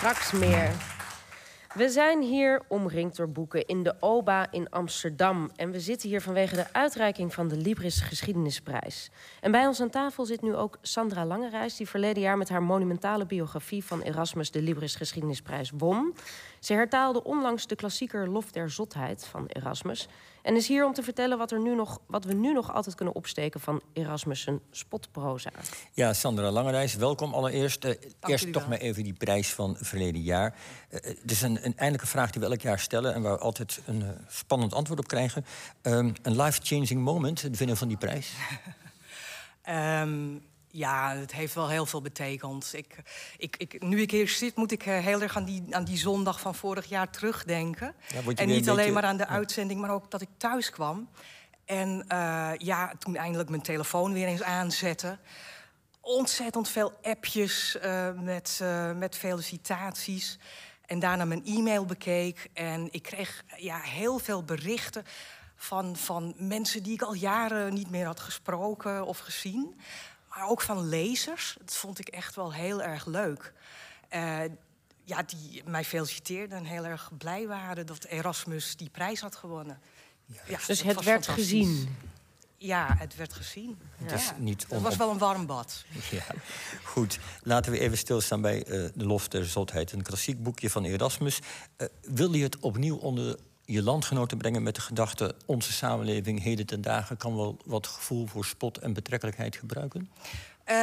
Straks meer. We zijn hier omringd door boeken in de OBA in Amsterdam. En we zitten hier vanwege de uitreiking van de Libris Geschiedenisprijs. En bij ons aan tafel zit nu ook Sandra Langerijs... die verleden jaar met haar monumentale biografie van Erasmus... de Libris Geschiedenisprijs won. Ze hertaalde onlangs de klassieker Lof der Zotheid van Erasmus... en is hier om te vertellen wat, er nu nog, wat we nu nog altijd kunnen opsteken... van Erasmus' spotproza. Ja, Sandra Langerijs, welkom allereerst. Uh, eerst toch maar even die prijs van verleden jaar. Uh, het is een, een eindelijke vraag die we elk jaar stellen... en waar we altijd een uh, spannend antwoord op krijgen. Um, een life-changing moment, het winnen van die prijs? um, ja, het heeft wel heel veel betekend. Ik, ik, ik, nu ik hier zit, moet ik heel erg aan die, aan die zondag van vorig jaar terugdenken. Ja, en niet alleen maar aan de uitzending, maar ook dat ik thuis kwam. En uh, ja, toen eindelijk mijn telefoon weer eens aanzette. Ontzettend veel appjes uh, met, uh, met felicitaties. En daarna mijn e-mail bekeek. En ik kreeg ja, heel veel berichten van, van mensen die ik al jaren niet meer had gesproken of gezien maar ook van lezers. Dat vond ik echt wel heel erg leuk. Uh, ja, die mij feliciteerden en heel erg blij waren dat Erasmus die prijs had gewonnen. Ja, dus het werd gezien? Ja, het werd gezien. Het, is niet het was wel een warm bad. Ja. Goed, laten we even stilstaan bij uh, De Lof der Zotheid. Een klassiek boekje van Erasmus. Uh, wil je het opnieuw onder je landgenoten brengen met de gedachte... onze samenleving heden ten dagen kan wel wat gevoel voor spot en betrekkelijkheid gebruiken? Uh,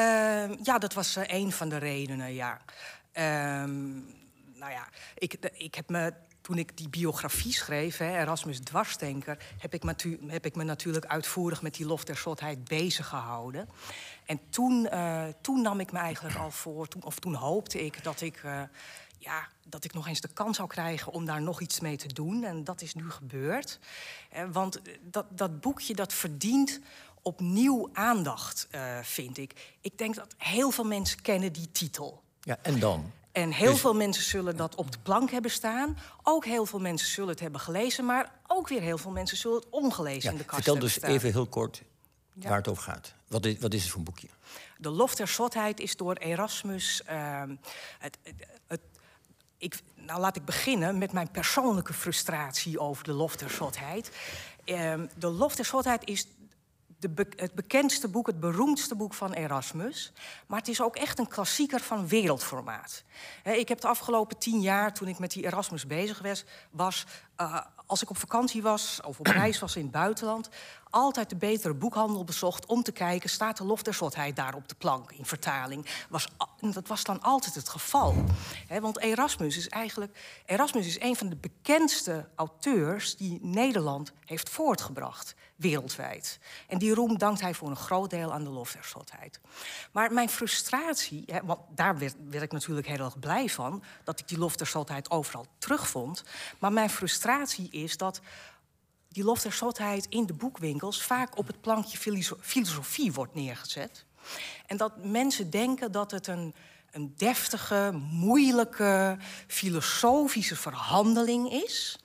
ja, dat was uh, een van de redenen, ja. Uh, nou ja, ik, ik heb me toen ik die biografie schreef, Erasmus Dwarsdenker... Heb ik, me, heb ik me natuurlijk uitvoerig met die lof der zotheid bezig gehouden. En toen, uh, toen nam ik me eigenlijk al voor, toen, of toen hoopte ik dat ik... Uh, ja, dat ik nog eens de kans zou krijgen om daar nog iets mee te doen. En dat is nu gebeurd. Eh, want dat, dat boekje dat verdient opnieuw aandacht, uh, vind ik. Ik denk dat heel veel mensen kennen die titel. Ja, en dan? En heel dus... veel mensen zullen dat op de plank hebben staan. Ook heel veel mensen zullen het hebben gelezen. Maar ook weer heel veel mensen zullen het ongelezen ja, in de kast vertel dus staan. even heel kort ja. waar het over gaat. Wat is, wat is het voor een boekje? De Lof der Zotheid is door Erasmus... Uh, het, het ik, nou, laat ik beginnen met mijn persoonlijke frustratie over de lof der zotheid. Uh, de lof der zotheid is de het bekendste boek, het beroemdste boek van Erasmus. Maar het is ook echt een klassieker van wereldformaat. Ik heb de afgelopen tien jaar, toen ik met die Erasmus bezig was... was uh, als ik op vakantie was of op reis was in het buitenland... altijd de betere boekhandel bezocht om te kijken... staat de lof der zotheid daar op de plank in vertaling. Was, dat was dan altijd het geval. He, want Erasmus is eigenlijk... Erasmus is een van de bekendste auteurs die Nederland heeft voortgebracht wereldwijd. En die roem dankt hij voor een groot deel aan de lof der zotheid. Maar mijn frustratie, hè, want daar werd, ik natuurlijk heel erg blij van... dat ik die lof der zotheid overal terugvond. Maar mijn frustratie is dat die lof der zotheid in de boekwinkels... vaak op het plankje filosofie wordt neergezet. En dat mensen denken dat het een een deftige, moeilijke, filosofische verhandeling is,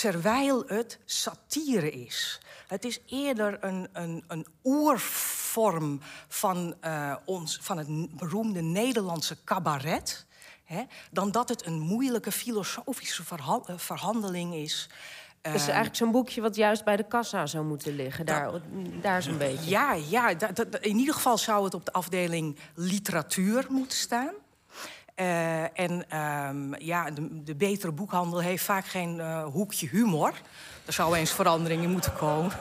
terwijl het satire is. Het is eerder een, een, een oervorm van, uh, ons, van het beroemde Nederlandse cabaret, hè, dan dat het een moeilijke filosofische verha verhandeling is. Het is eigenlijk zo'n boekje wat juist bij de kassa zou moeten liggen. Daar, daar zo'n beetje. Ja, ja in ieder geval zou het op de afdeling literatuur moeten staan. Uh, en um, ja, de, de, betere boekhandel heeft vaak geen uh, hoekje humor. Er zou eens verandering in moeten komen.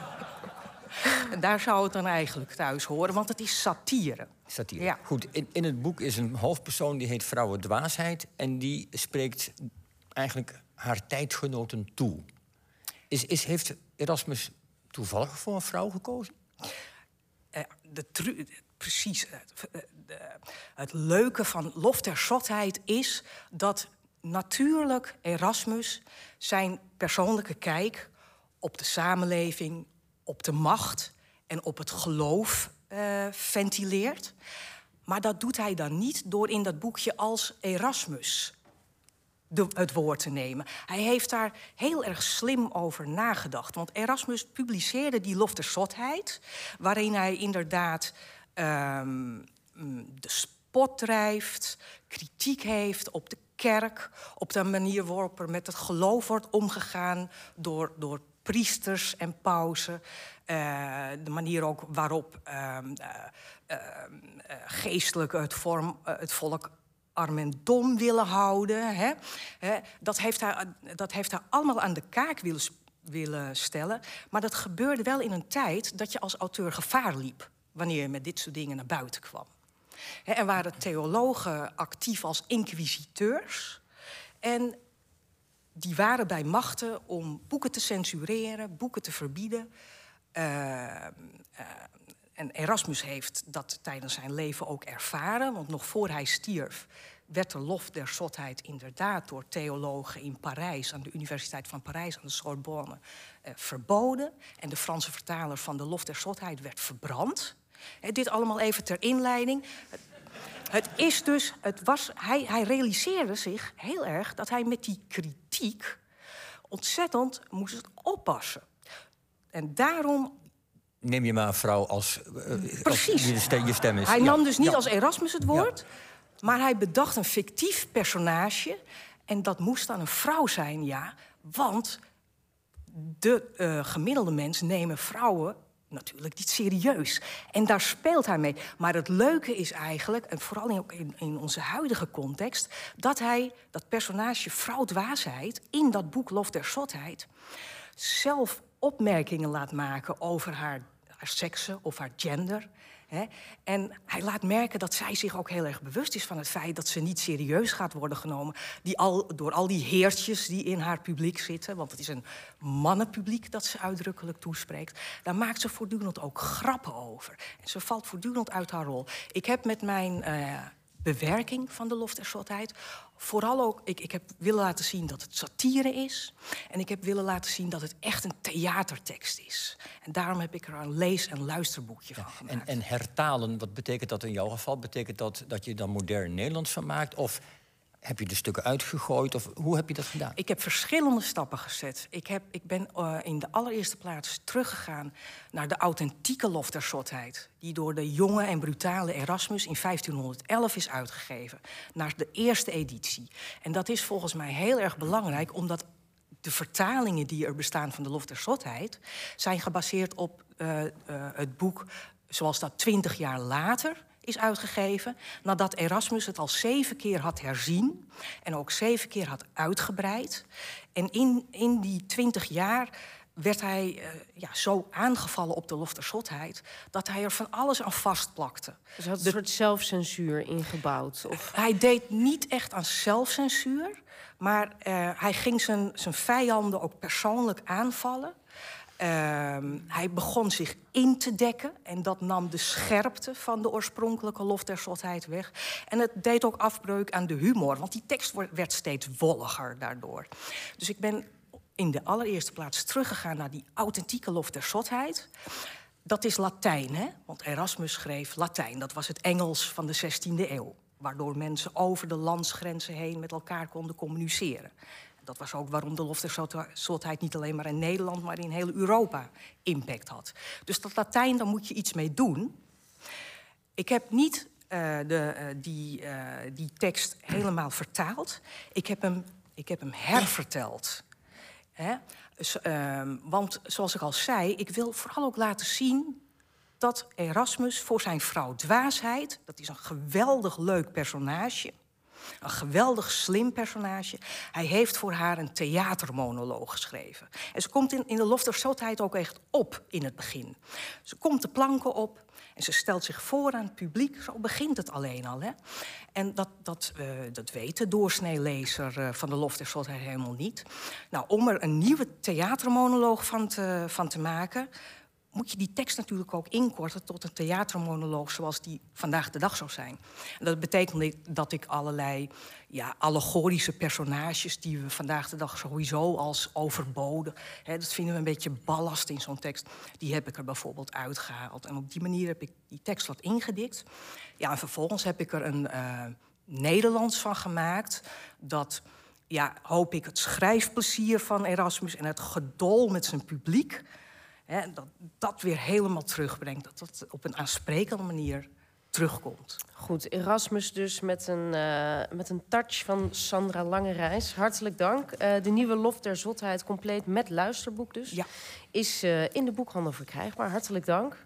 en daar zou het dan eigenlijk thuis horen, want het is satire. Satire. Ja. Goed, in, in het boek is een hoofdpersoon die heet Vrouwen Dwaasheid... en die spreekt eigenlijk haar tijdgenoten toe. Is, is, heeft Erasmus toevallig voor een vrouw gekozen? Uh, de precies. Het, leuke van Lof der Zotheid is dat natuurlijk Erasmus zijn persoonlijke kijk op de samenleving, op de macht en op het geloof uh, ventileert. Maar dat doet hij dan niet door in dat boekje als Erasmus het woord te nemen. Hij heeft daar heel erg slim over nagedacht. Want Erasmus publiceerde die Lof der Zotheid... waarin hij inderdaad um, de spot drijft, kritiek heeft op de kerk, op de manier waarop er met het geloof wordt omgegaan door, door priesters en pausen. Uh, de manier ook waarop uh, geestelijk het, vorm, het volk arm en dom willen houden. Hè? Dat, heeft hij, dat heeft hij allemaal aan de kaak willen stellen. Maar dat gebeurde wel in een tijd dat je als auteur gevaar liep wanneer je met dit soort dingen naar buiten kwam. Er waren theologen actief als inquisiteurs. En die waren bij machten om boeken te censureren, boeken te verbieden. Uh, uh, en Erasmus heeft dat tijdens zijn leven ook ervaren, want nog voor hij stierf werd de lof der zotheid inderdaad door theologen in Parijs, aan de Universiteit van Parijs, aan de Sorbonne, uh, verboden. En de Franse vertaler van de lof der zotheid werd verbrand. Dit allemaal even ter inleiding. Het is dus, het was, hij, hij realiseerde zich heel erg dat hij met die kritiek ontzettend moest oppassen. En daarom neem je maar een vrouw als, uh, Precies. Als je, stem is. Hij nam dus niet als Erasmus het woord, maar hij bedacht een fictief personage. En dat moest dan een vrouw zijn, ja. Want de uh, gemiddelde mens nemen vrouwen natuurlijk niet serieus. En daar speelt hij mee. Maar het leuke is eigenlijk, en vooral ook in, in, onze huidige context, dat hij dat personage vrouw dwaasheid in dat boek Lof der Zotheid zelf opmerkingen laat maken over haar, haar seksen of haar gender. En hij laat merken dat zij zich ook heel erg bewust is van het feit dat ze niet serieus gaat worden genomen die al, door al die heertjes die in haar publiek zitten. Want het is een mannenpubliek dat ze uitdrukkelijk toespreekt. Daar maakt ze voortdurend ook grappen over. En ze valt voortdurend uit haar rol. Ik heb met mijn. Uh, bewerking van de lof der zotheid. Vooral ook, ik, ik heb willen laten zien dat het satire is. En ik heb willen laten zien dat het echt een theatertekst is. En daarom heb ik er een lees- en luisterboekje van gemaakt. En, en hertalen, wat betekent dat in jouw geval? Betekent dat dat je dan modern Nederlands van maakt? Of heb je de stukken uitgegooid of hoe heb je dat gedaan? Ik heb verschillende stappen gezet. Ik, heb, ik ben uh, in de allereerste plaats teruggegaan naar de authentieke lof der zotheid... die door de jonge en brutale Erasmus in 1511 is uitgegeven. Naar de eerste editie. En dat is volgens mij heel erg belangrijk... omdat de vertalingen die er bestaan van de lof der zotheid... zijn gebaseerd op uh, uh, het boek zoals dat twintig jaar later is uitgegeven nadat Erasmus het al zeven keer had herzien en ook zeven keer had uitgebreid. En in, in die twintig jaar werd hij uh, ja, zo aangevallen op de lofterzotheid... dat hij er van alles aan vastplakte. Dus hij had een soort zelfcensuur ingebouwd? Of... Hij deed niet echt aan zelfcensuur... maar uh, hij ging zijn, zijn vijanden ook persoonlijk aanvallen... Uh, hij begon zich in te dekken en dat nam de scherpte van de oorspronkelijke lof der zotheid weg. En het deed ook afbreuk aan de humor, want die tekst werd steeds wolliger daardoor. Dus ik ben in de allereerste plaats teruggegaan naar die authentieke lof der zotheid. Dat is Latijn, hè? want Erasmus schreef Latijn. Dat was het Engels van de 16e eeuw, waardoor mensen over de landsgrenzen heen met elkaar konden communiceren. Dat was ook waarom de lof der niet alleen maar in Nederland, maar in heel Europa impact had. Dus dat Latijn, daar moet je iets mee doen. Ik heb niet uh, de, uh, die, uh, die tekst helemaal vertaald. Ik heb hem, ik heb hem herverteld. Hè? Dus, want zoals ik al zei, ik wil vooral ook laten zien dat Erasmus voor zijn vrouw dwaasheid, dat is een geweldig leuk personage, een geweldig slim personage. Hij heeft voor haar een theatermonoloog geschreven. En ze komt in, in de lof der zotheid ook echt op in het begin. Ze komt de planken op en ze stelt zich voor aan het publiek. Zo begint het alleen al. Hè? En dat, dat, uh, dat weet de doorsneelezer uh, van de lof der zotheid helemaal niet. Nou, om er een nieuwe theatermonoloog van van te maken moet je die tekst natuurlijk ook inkorten tot een theatermonoloog zoals die vandaag de dag zou zijn. En dat betekent dat ik allerlei ja, allegorische personages die we vandaag de dag sowieso als overboden, hè, dat vinden we een beetje ballast in zo'n tekst, die heb ik er bijvoorbeeld uitgehaald. En op die manier heb ik die tekst wat ingedikt. Ja, en vervolgens heb ik er een uh, Nederlands van gemaakt dat ja, hoop ik het schrijfplezier van Erasmus en het gedol met zijn publiek dat dat weer helemaal terugbrengt. Dat dat op een aansprekende manier terugkomt. Goed, Erasmus dus met een, uh, met een touch van Sandra Langerijs. Hartelijk dank. Uh, de nieuwe Lof der Zotheid, compleet met luisterboek dus, ja. is uh, in de boekhandel verkrijgbaar. Hartelijk dank. Dank